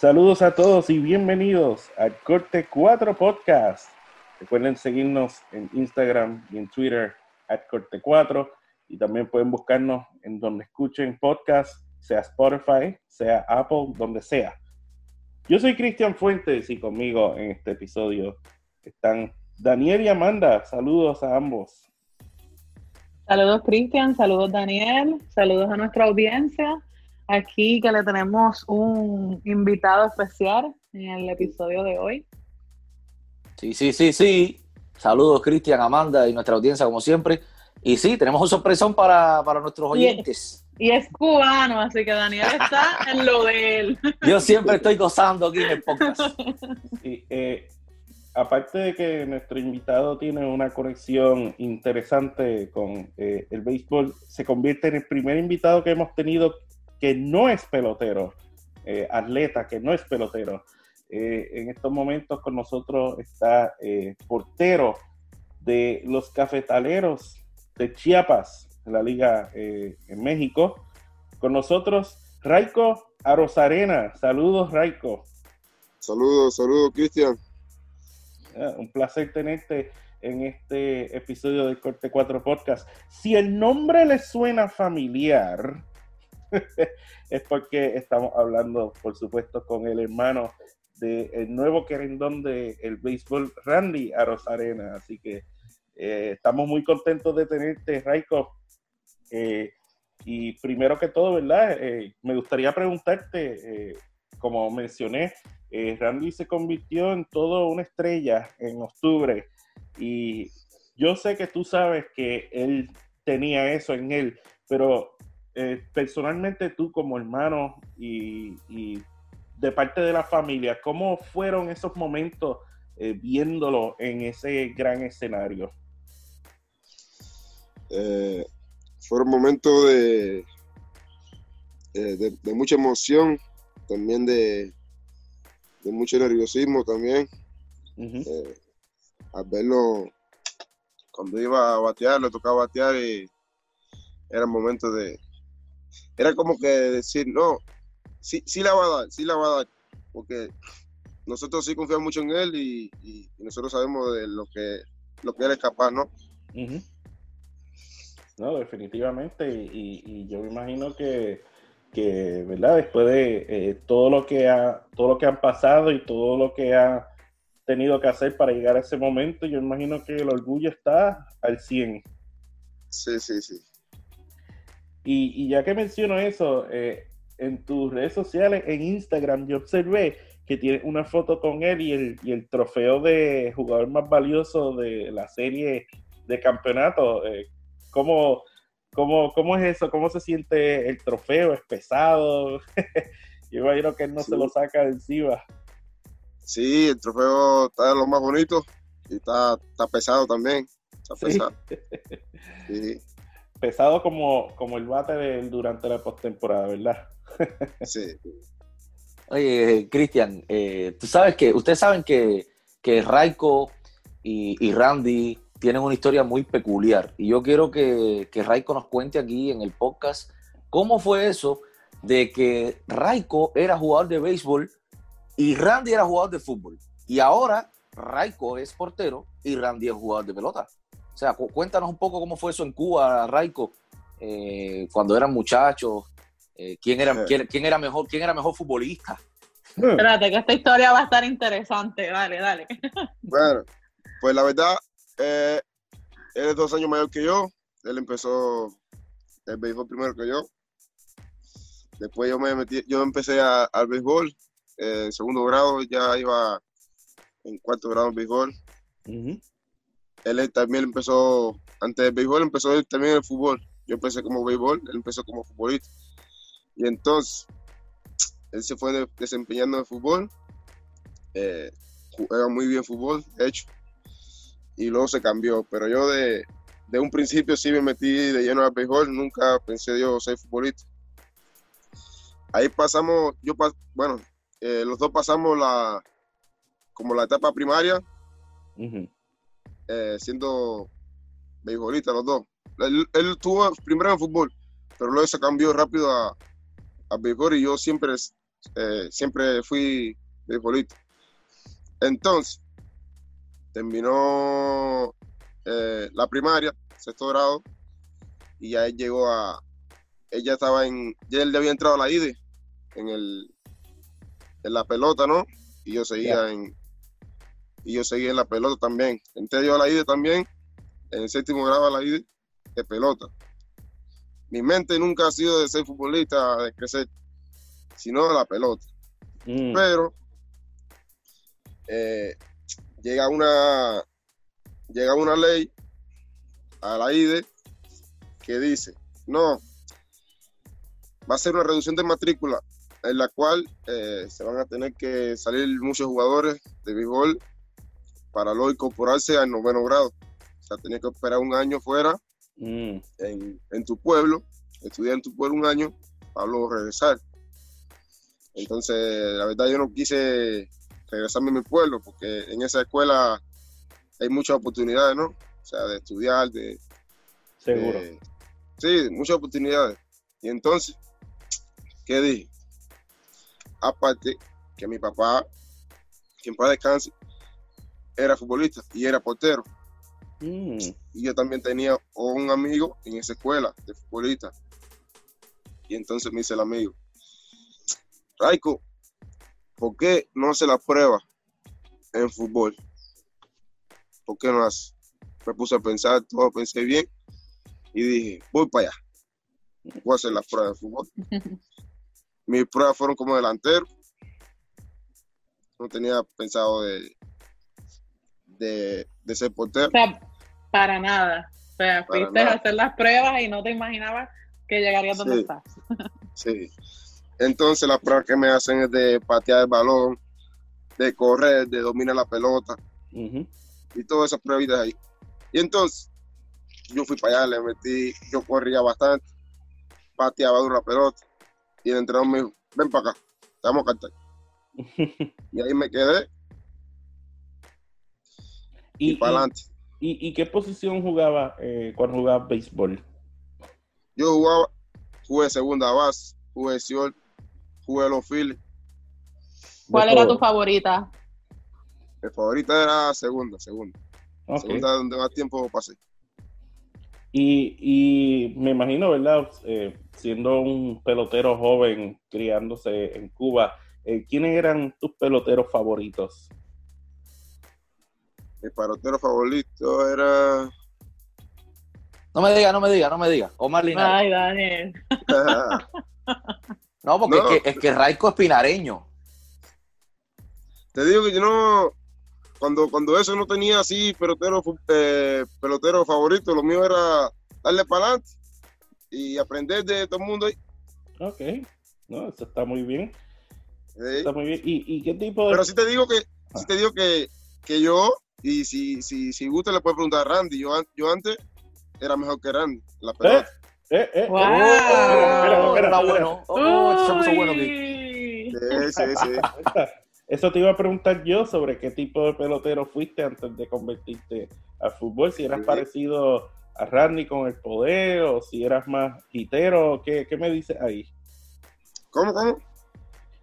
Saludos a todos y bienvenidos al Corte 4 Podcast. Recuerden seguirnos en Instagram y en Twitter at Corte 4 y también pueden buscarnos en donde escuchen podcast, sea Spotify, sea Apple, donde sea. Yo soy Cristian Fuentes y conmigo en este episodio están Daniel y Amanda. Saludos a ambos. Saludos Cristian, saludos Daniel, saludos a nuestra audiencia. Aquí que le tenemos un invitado especial en el episodio de hoy. Sí, sí, sí, sí. Saludos, Cristian, Amanda y nuestra audiencia, como siempre. Y sí, tenemos un sorpresón para, para nuestros oyentes. Y es cubano, así que Daniel está en lo de él. Yo siempre estoy gozando aquí en el podcast. Y, eh, aparte de que nuestro invitado tiene una conexión interesante con eh, el béisbol, se convierte en el primer invitado que hemos tenido que no es pelotero, eh, atleta que no es pelotero. Eh, en estos momentos con nosotros está eh, portero de los cafetaleros de Chiapas, en la liga en México. Con nosotros, Raico Arozarena. Saludos, Raico. Saludos, saludos, Cristian. Ah, Un placer tenerte en este episodio del Corte 4 Podcast. Si el nombre le suena familiar, es porque estamos hablando, por supuesto, con el hermano del nuevo querendón del el béisbol, Randy Arozarena. Así que eh, estamos muy contentos de tenerte, Raiko. Eh, y primero que todo, ¿verdad? Eh, me gustaría preguntarte, eh, como mencioné, eh, Randy se convirtió en todo una estrella en octubre y yo sé que tú sabes que él tenía eso en él, pero eh, personalmente tú como hermano y, y de parte de la familia, ¿cómo fueron esos momentos eh, viéndolo en ese gran escenario? Eh, fueron momentos de, eh, de, de mucha emoción, también de, de mucho nerviosismo también. Eh, al verlo, cuando iba a batear, le tocaba batear y era momento de... Era como que decir, no, sí, sí la va a dar, sí la va a dar, porque nosotros sí confiamos mucho en él y, y- y nosotros sabemos de lo que, lo que él es capaz, ¿no? No, definitivamente. Y, y yo me imagino que, que, ¿verdad? Después de eh, todo lo que ha, todo lo que han pasado y todo lo que ha tenido que hacer para llegar a ese momento, yo imagino que el orgullo está al 100. Sí, sí, sí. Y, y ya que menciono eso, eh, en tus redes sociales, en Instagram, yo observé que tiene una foto con él y el, y el trofeo de jugador más valioso de la serie de campeonato. Eh, ¿cómo, cómo, cómo es eso? ¿Cómo se siente el trofeo? ¿Es pesado? yo imagino que él no Sí. se lo saca de encima. Sí, el trofeo está de lo más bonito y está, está pesado también. Está Sí. pesado. Sí, Pesado como, como el bate de él durante la postemporada, ¿verdad? sí. Oye, Cristian, eh, tú sabes que, ustedes saben que, que Raiko y, y Randy tienen una historia muy peculiar. Y yo quiero que, que Raiko nos cuente aquí en el podcast cómo fue eso de que Raiko era jugador de béisbol y Randy era jugador de fútbol. Y ahora Raiko es portero y Randy es jugador de pelota. O sea, cu- cuéntanos un poco cómo fue eso en Cuba, Raiko, eh, cuando eran muchachos. eh, ¿quién, era, quién, quién era mejor, ¿Quién era mejor futbolista? Espérate, que esta historia va a estar interesante. Dale, dale. Bueno, pues la verdad, eh, él es dos años mayor que yo. Él empezó el béisbol primero que yo. Después yo me metí, yo empecé a- al béisbol, eh, en segundo grado, ya iba en cuarto grado en béisbol. Ujú. Él también empezó, antes del béisbol empezó también el fútbol. Yo empecé como béisbol, él empezó como futbolista. Y entonces, él se fue de- desempeñando en fútbol, eh, juega muy bien fútbol, hecho, y luego se cambió. Pero yo de, de un principio sí me metí de lleno al béisbol, nunca pensé yo ser futbolista. Ahí pasamos, yo pas- bueno, eh, los dos pasamos la, como la etapa primaria, Ujú. Eh, siendo beisbolista los dos. Él, él estuvo primero en fútbol, pero luego se cambió rápido a, a béisbol y yo siempre, eh, siempre fui beisbolista. Entonces, terminó eh, la primaria, sexto grado, y ya él llegó a, ella estaba en, ya él había entrado a la IDE, en el, en la pelota, ¿no? Y yo seguía Ya. en, y yo seguí en la pelota también. Entré yo a la IDE también, en el séptimo grado a la IDE, de pelota. Mi mente nunca ha sido de ser futbolista, de crecer, sino de la pelota. Mm. Pero eh, llega una llega una ley a la IDE que dice, no, va a ser una reducción de matrícula en la cual eh, se van a tener que salir muchos jugadores de béisbol para luego incorporarse al noveno grado. O sea, tenía que esperar un año fuera Mm. en, en tu pueblo, estudiar en tu pueblo un año para luego regresar. Entonces, la verdad yo no quise regresarme a mi pueblo porque en esa escuela hay muchas oportunidades, ¿no? O sea, de estudiar, de... Seguro. de- sí, muchas oportunidades. Y entonces, ¿qué dije? Aparte que mi papá, que en paz descanse, era futbolista y era portero. Mm. y yo también tenía un amigo en esa escuela de futbolista. Y entonces me dice el amigo, Raico, ¿por qué no hace la prueba en fútbol? ¿Por qué no hace? Me puse a pensar, todo pensé bien y dije, voy para allá. Voy a hacer la prueba de fútbol. Mis pruebas fueron como delantero. No tenía pensado de, de, de ser portero. O sea, para nada. O sea, Para fuiste nada. a hacer las pruebas y no te imaginabas que llegarías donde Sí. estás. Sí. Entonces las pruebas que me hacen es de patear el balón, de correr, de dominar la pelota Ujú. y todas esas pruebas ahí. Y entonces yo fui para allá, le metí, yo corría bastante, pateaba duro la pelota y el entrenador me dijo, ven para acá, te vamos a cantar. Y ahí me quedé y, y, para y- adelante. y- y qué posición jugaba eh, cuando jugaba béisbol? Yo jugaba, jugué segunda base, jugué short, jugué los Phillies. ¿Cuál era todo. tu favorita? Mi favorita era segunda, segunda. Segunda donde más tiempo pasé. Y, y me imagino, ¿verdad? Eh, siendo un pelotero joven, criándose en Cuba, eh, ¿quiénes eran tus peloteros favoritos? Mi pelotero favorito era. No me diga, no me diga, no me diga. Omar Linares. Ay, Daniel. No, porque No. Es, que, es que Raico es pinareño. Te digo que yo no. Cuando, cuando eso no tenía así pelotero, eh, pelotero favorito, lo mío era darle para adelante y aprender de todo el mundo ahí. Ok, no, eso está muy bien. Sí. Está muy bien. ¿Y, y qué tipo de...? Pero sí te digo que, sí te digo que, que yo, y si, si, si gusta le puede preguntar a Randy, yo, yo antes era mejor que Randy, la Eh, pelota. eh, eh, Wow. eh, Oh, está espérate. bueno. Oh, se puso bueno aquí. Sí, sí, sí. Eso te iba a preguntar yo sobre qué tipo de pelotero fuiste antes de convertirte al fútbol, si eras Sí. parecido a Randy con el poder o si eras más hitero, ¿qué, qué me dices ahí? ¿Cómo, cómo?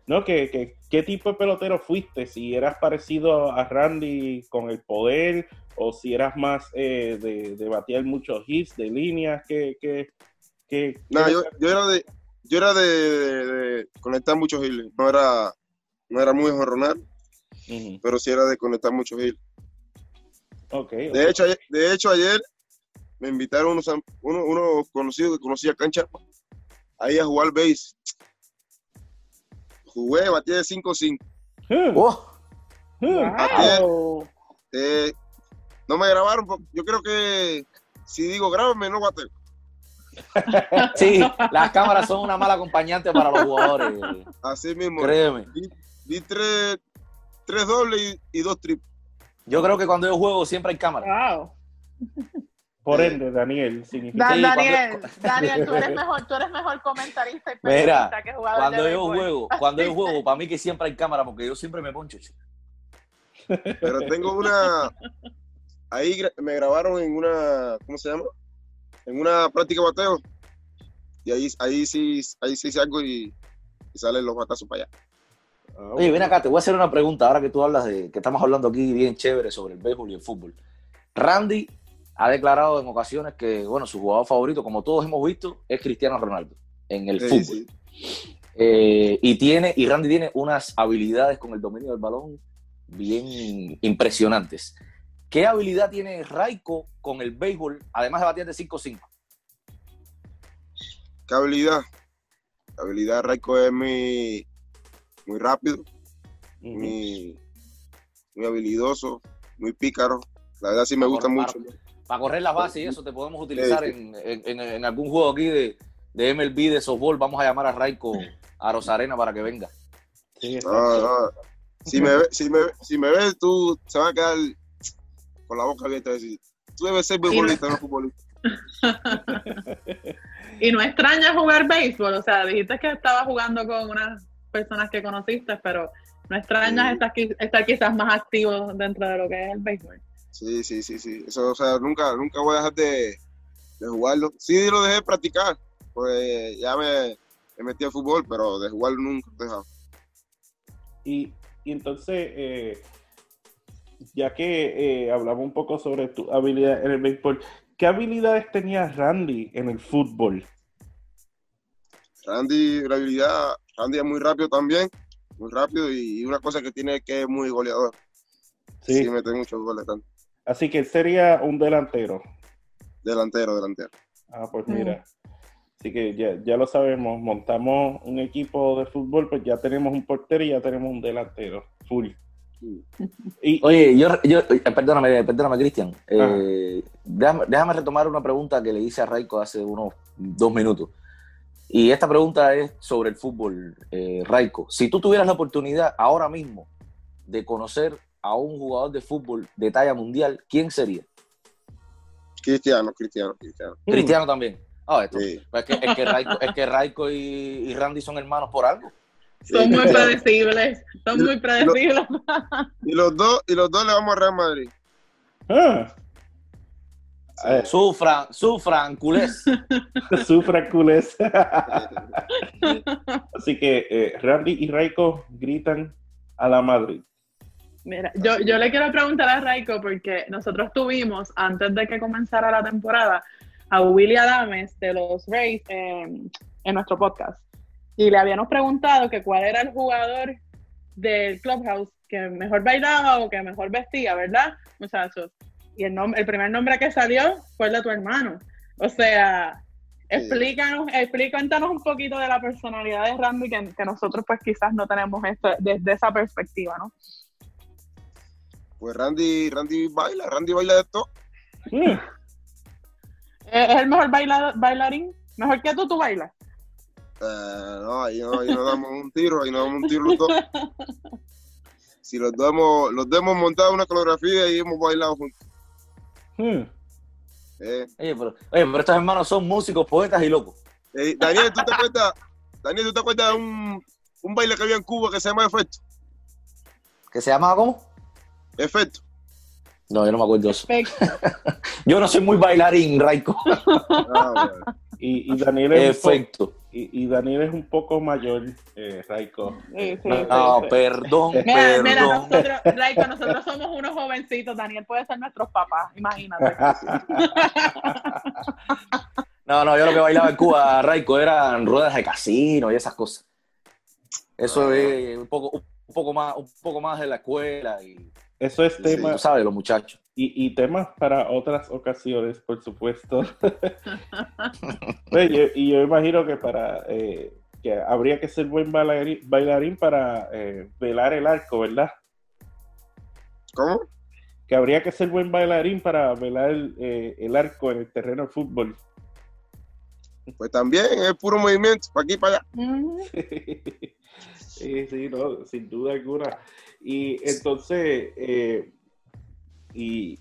No, que, que- ¿qué tipo de pelotero fuiste? Si eras parecido a Randy con el poder o si eras más eh, de, de batear muchos hits, de líneas, ¿qué, qué, qué- No, qué- yo, yo era de, yo era de, conectar muchos hilos. No era, no era muy jorronar, Ujú, pero sí era de conectar muchos hilos. ok, De hecho, ayer, de hecho, ayer me invitaron unos, am- uno, unos conocidos que conocía cancha ahí a jugar base. Jugué, batí de 5-5. Hmm, Oh, hmm. Wow. Eh, no me grabaron, porque yo creo que si digo grábame, no bateo. sí, las cámaras son una mala acompañante para los jugadores. Así mismo. Créeme. Di tres, tres dobles y, y dos triples. Yo creo que cuando yo juego siempre hay cámara. Wow. Por ende, Daniel, significa. Da- Sí, Daniel, cuando- Daniel, tú eres mejor, tú eres mejor comentarista y Mira, periodista que jugador Cuando de yo béisbol. juego, cuando yo juego, para mí que siempre hay cámara, porque yo siempre me poncho. Pero tengo una. Ahí me grabaron en una. ¿Cómo se llama? En una práctica de bateo. Y ahí, ahí sí ahí sí salgo y, y salen los batazos para allá. Ah, Oye, ven acá, te voy a hacer una pregunta ahora que tú hablas de que estamos hablando aquí bien chévere sobre el béisbol y el fútbol. Randy ha declarado en ocasiones que, bueno, su jugador favorito, como todos hemos visto, es Cristiano Ronaldo en el Sí, fútbol. sí. Eh, y tiene, y Randy tiene unas habilidades con el dominio del balón bien impresionantes. ¿Qué habilidad tiene Raiko con el béisbol, además de batir de 5-5? ¿Qué habilidad? La habilidad de Raico es muy, muy rápido, ujú. muy, muy habilidoso, muy pícaro. La verdad sí me gusta mucho. Para correr las bases y eso te podemos utilizar en, en- algún juego aquí de, de MLB, de softball. Vamos a llamar a Raiko a Rosarena para que venga. Sí, No, no. Si me, ve- si, me, si me ves, tú se va a quedar con la boca abierta. decir, Tú debes ser futbolista, no futbolista. Y no extrañas jugar béisbol, o sea, dijiste que estabas jugando con unas personas que conociste, pero no extrañas Sí. estar, estar quizás más activo dentro de lo que es el béisbol. Sí, sí, sí, sí. Eso, o sea, nunca, nunca voy a dejar de, de jugarlo. Sí, lo dejé de practicar, pues ya me, me metí al fútbol, pero de jugarlo nunca he dejado. Y, y entonces, eh, ya que eh, hablamos un poco sobre tu habilidad en el béisbol, ¿qué habilidades tenía Randy en el fútbol? Randy, la habilidad, Randy es muy rápido también, muy rápido y una cosa que tiene que es muy goleador. Sí. Sí, mete muchos goles, Randy. Así que él sería un delantero. delantero, delantero. Ah, pues mira. Así que ya, ya lo sabemos, montamos un equipo de fútbol, pues ya tenemos un portero y ya tenemos un delantero. Full. Y, Oye, yo, yo eh, perdóname, perdóname, Cristian. Eh, déjame, déjame retomar una pregunta que le hice a Raiko hace unos dos minutos. Y esta pregunta es sobre el fútbol, eh, Raiko. Si tú tuvieras la oportunidad ahora mismo de conocer a un jugador de fútbol de talla mundial, ¿quién sería? Cristiano, Cristiano, Cristiano. Mm. Cristiano también. Ah, esto. Sí. Es que, es que Raiko, es que Raiko y, y Randy son hermanos por algo. Son muy predecibles, son muy predecibles. Y los dos, y los dos le vamos a Real Madrid. Ah. Eh, Sufran, sufran, culés. sufra culés. Así que eh, Randy y Raiko gritan a la Madrid. Mira, yo, yo le quiero preguntar a Raiko porque nosotros tuvimos, antes de que comenzara la temporada, a Willy Adames de los Rays en, en nuestro podcast. Y le habíamos preguntado que cuál era el jugador del Clubhouse que mejor bailaba o que mejor vestía, ¿verdad, muchachos? Y el, el primer nombre que salió fue el de tu hermano. O sea, explícanos, explícanos un poquito de la personalidad de Randy que, que nosotros pues quizás no tenemos esto desde esa perspectiva, ¿no? Pues Randy, Randy baila, Randy baila de todo. Mm. ¿Es el mejor baila- bailarín? ¿Mejor que tú, tú bailas? Eh, no, ahí no, ahí nos damos un tiro, ahí nos damos un tiro los dos. Si los dos hemos, los dos hemos montado una coreografía y hemos bailado juntos. Mm. Eh, Oye, pero, oye, pero estos hermanos son músicos, poetas y locos. eh, Daniel, ¿tú te acuerdas? Daniel, ¿tú te acuerdas de un, un baile que había en Cuba que se llama Efecto? ¿Que se llamaba cómo? Efecto. No, yo no me acuerdo de eso. Yo no soy muy bailarín, Raiko. Ah. Y, y Daniel es un Efecto. y, y Daniel es un poco mayor, eh. Sí, sí, No, sí, No, sí. perdón, Mira, mira, nosotros, Raiko, nosotros somos unos jovencitos. Daniel puede ser nuestros papás, imagínate. No, no, yo lo que bailaba en Cuba, Raiko, eran ruedas de casino y esas cosas. Eso es un poco, un poco más, un poco más de la escuela y Eso es Sí, tema, tú sabes, los muchachos. y, y temas para otras ocasiones, por supuesto. Yo- y yo imagino que para eh, que habría que ser buen bailarín, bailarín para eh, velar el arco, ¿verdad? ¿Cómo? Que habría que ser buen bailarín para velar el, eh, el arco en el terreno de fútbol. Pues también es puro movimiento, para aquí y para allá. Sí, sí, no, sin duda alguna. Y entonces, eh, y...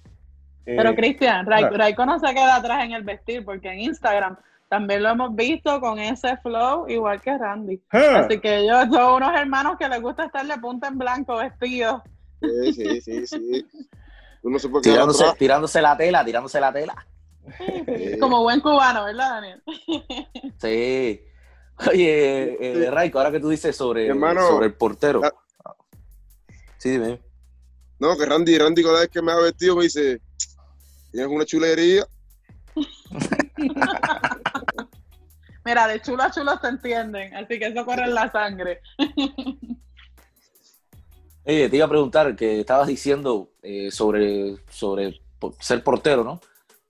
eh, Pero Cristian, Rai- ah. Raiko no se queda atrás en el vestir, porque en Instagram también lo hemos visto con ese flow, igual que Randy. Así que ellos son unos hermanos que les gusta estar de punta en blanco vestidos. Sí, sí, sí, sí. Uno se puede quedar Tirándose, tirándose la tela, tirándose la tela. Sí. Como buen cubano, ¿verdad, Daniel? Sí. Oye, eh, Raiko, ahora que tú dices sobre, Hermano, sobre el portero. ah. Sí, dime. No, que Randy, Randy cada vez que me ha vestido me dice, tienes una chulería. Mira, de chulo a chulo se entienden, así que eso corre en la sangre. Oye, te iba a preguntar que estabas diciendo eh, sobre, sobre ser portero, ¿no?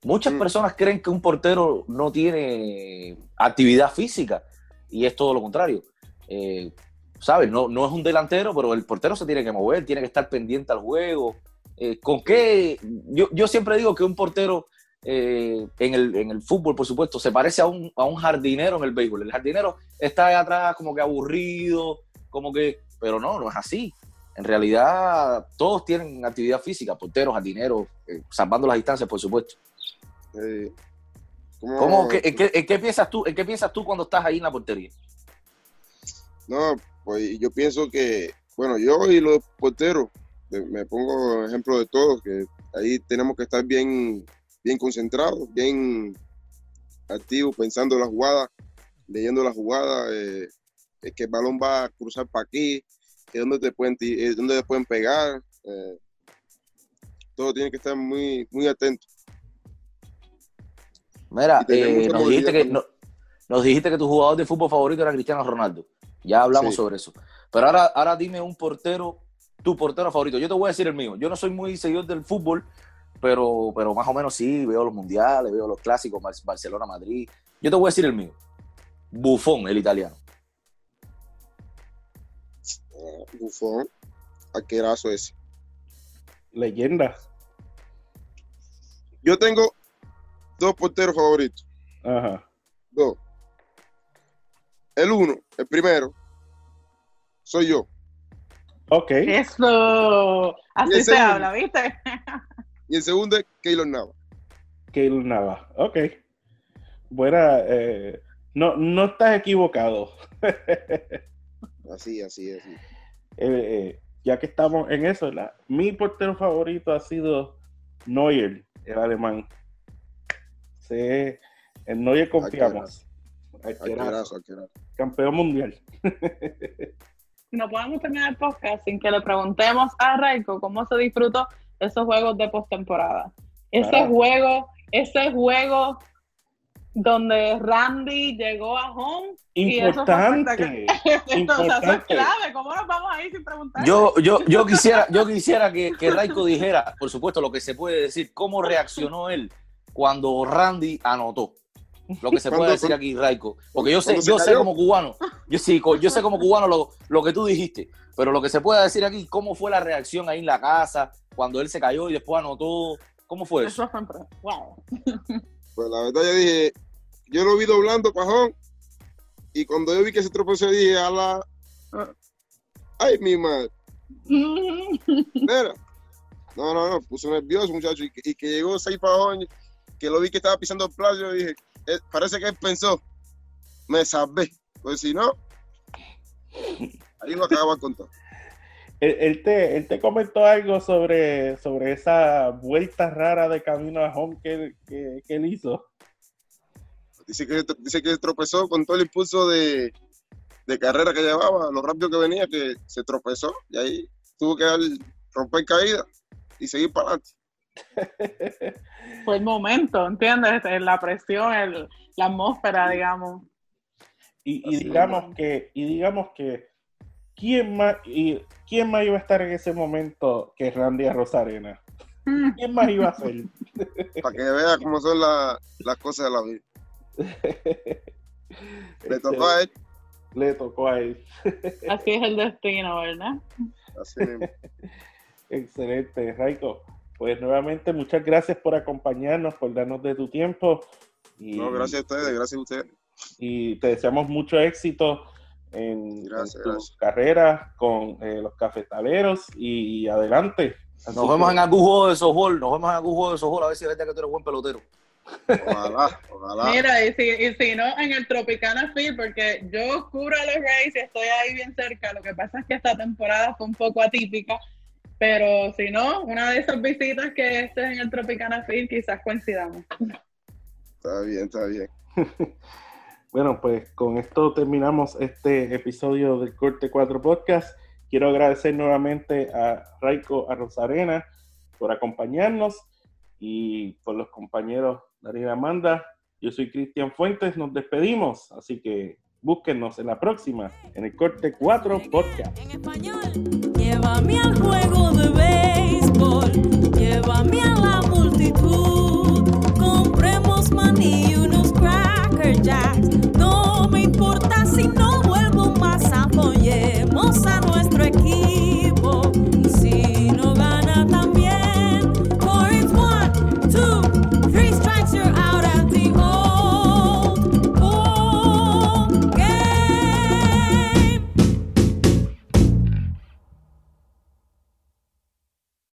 Muchas Mm. personas creen que un portero no tiene actividad física y es todo lo contrario. Eh, ¿Sabes? No, no es un delantero, pero el portero se tiene que mover, tiene que estar pendiente al juego. Eh, ¿Con qué? Yo, yo siempre digo que un portero eh, en, el, en el fútbol, por supuesto, se parece a un, a un jardinero en el béisbol. El jardinero está ahí atrás como que aburrido, como que... Pero no, no es así. En realidad, todos tienen actividad física, porteros, jardineros, eh, salvando las distancias, por supuesto. Eh, ¿cómo- ¿Cómo, qué, en, qué, en qué piensas tú, ¿En qué piensas tú cuando estás ahí en la portería? No, pues yo pienso que, bueno, yo y los porteros, me pongo ejemplo de todos, que ahí tenemos que estar bien, bien concentrados, bien activos, pensando la jugada, leyendo la jugada, eh, es que el balón va a cruzar para aquí, que dónde te pueden, eh, dónde te pueden pegar, eh, todo tiene que estar muy, muy atento. Mira, eh, nos, dijiste que, no- nos dijiste que tu jugador de fútbol favorito era Cristiano Ronaldo. Ya hablamos Sí. sobre eso. Pero ahora, ahora dime un portero, tu portero favorito. Yo te voy a decir el mío. Yo no soy muy seguidor del fútbol, pero, pero más o menos sí, veo los mundiales, veo los clásicos, Bar- Barcelona, Madrid. Yo te voy a decir el mío. Buffon, el italiano. Ah, Bufón, arquerazo ese. leyenda. Yo tengo dos porteros favoritos. Ajá. Dos. El uno, el primero, soy yo. Ok. Eso, así se segundo. habla, ¿viste? Y el segundo es Keylor Nava. Keylor Nava. Ok. Buena. eh, no, no estás equivocado. Así, así, así. Eh, eh, ya que estamos en eso, ¿verdad? Mi portero favorito ha sido Neuer, el alemán. Sí, en Neuer confiamos. Arquerazo, Arquerazo, arquerazo. campeón mundial. No podemos terminar el podcast sin que le preguntemos a Raiko cómo se disfrutó esos juegos de postemporada. Ese Ah. juego, ese juego donde Randy llegó a home y eso fue Importante. espectacular. o sea, eso es Importante. clave. ¿Cómo nos vamos a ir sin preguntar? Yo, yo, yo quisiera, yo quisiera que, que Raiko dijera, por supuesto, lo que se puede decir, cómo reaccionó él cuando Randy anotó. Lo que se puede decir aquí, Raiko. Porque yo sé, yo sé como cubano, yo sí, yo sé como cubano lo, lo que tú dijiste, pero lo que se puede decir aquí, cómo fue la reacción ahí en la casa, cuando él se cayó y después anotó, ¿cómo fue eso? Wow. Pues la verdad yo dije, yo lo vi doblando pajón. Y cuando yo vi que se tropezó, dije, a la. Ay, mi madre. Mira. No, no, no, puso nervioso, muchacho. Y que, y que llegó seis pajón, que lo vi que estaba pisando el plato, yo dije, eh, parece que él pensó, me salvé. Pues si no, ahí lo acababa con todo. Él, él te, él te comentó algo sobre, sobre esa vuelta rara de camino a home que, él- que, que él hizo. Dice que, dice que tropezó con todo el impulso de, de carrera que llevaba, lo rápido que venía, que se tropezó y ahí tuvo que dar, romper caída y seguir para adelante. Fue el momento, ¿entiendes? Este, La presión, el- la atmósfera, digamos. Y, digamos que, y digamos que ¿quién más, y, ¿quién más iba a estar en ese momento que Randy Rosarena? Mm. ¿Quién más iba a ser? para que vea cómo son la- las cosas de la vida. Le tocó a él. le tocó a él. Así es el destino, ¿verdad? Así mismo. Excelente, Raiko. Pues nuevamente muchas gracias por acompañarnos, por darnos de tu tiempo. Y, No, gracias a ustedes, gracias a ustedes. y te deseamos mucho éxito en, Gracias, en tu gracias. carrera con eh, los cafetaleros y, y adelante. Así Nos vemos que- en algún juego de softball, nos vemos en algún juego de softball a ver si es verdad que tú eres buen pelotero. Ojalá, ojalá. Mira, y si, y si no, en el Tropicana Field, porque yo cubro a los Rays y estoy ahí bien cerca. Lo que pasa es que esta temporada fue un poco atípica, pero si no, una de esas visitas que estés en el Tropicana Field, quizás coincidamos. Está bien, está bien. Bueno, pues con esto terminamos este episodio del Corte 4 Podcast. Quiero agradecer nuevamente a Raiko a Rosarena por acompañarnos y por los compañeros Darío y Amanda. Yo soy Cristian Fuentes, nos despedimos, así que búsquenos en la próxima, en el Corte 4 Podcast. En español. Llévame al juego de béisbol, llévame a la multitud, compremos maní